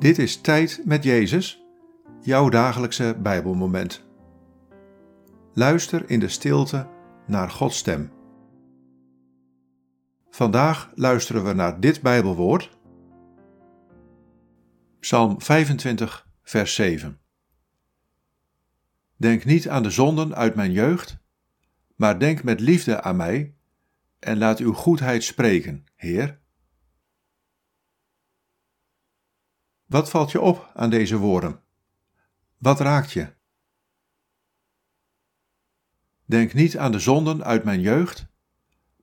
Dit is Tijd met Jezus, jouw dagelijkse Bijbelmoment. Luister in de stilte naar Gods stem. Vandaag luisteren we naar dit Bijbelwoord. Psalm 25, vers 7. Denk niet aan de zonden uit mijn jeugd, maar denk met liefde aan mij en laat uw goedheid spreken, Heer. Wat valt je op aan deze woorden? Wat raakt je? Denk niet aan de zonden uit mijn jeugd,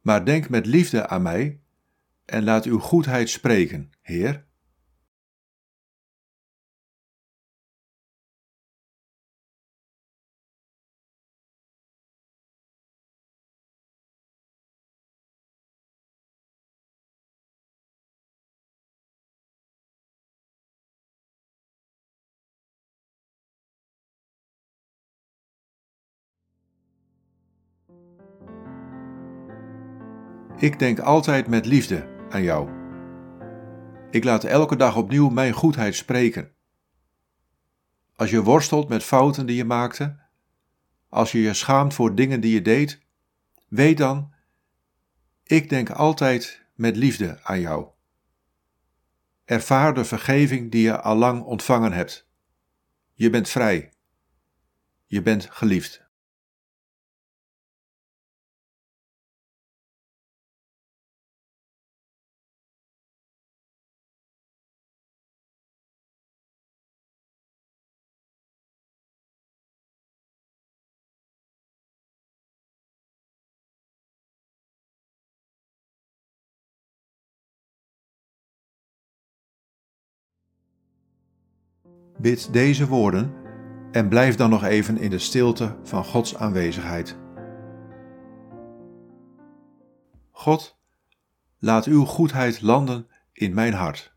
maar denk met liefde aan mij en laat uw goedheid spreken, Heer. Ik denk altijd met liefde aan jou. Ik laat elke dag opnieuw mijn goedheid spreken. Als je worstelt met fouten die je maakte, als je je schaamt voor dingen die je deed, weet dan, ik denk altijd met liefde aan jou. Ervaar de vergeving die je al lang ontvangen hebt. Je bent vrij. Je bent geliefd. Bid deze woorden en blijf dan nog even in de stilte van Gods aanwezigheid. God, laat uw goedheid landen in mijn hart.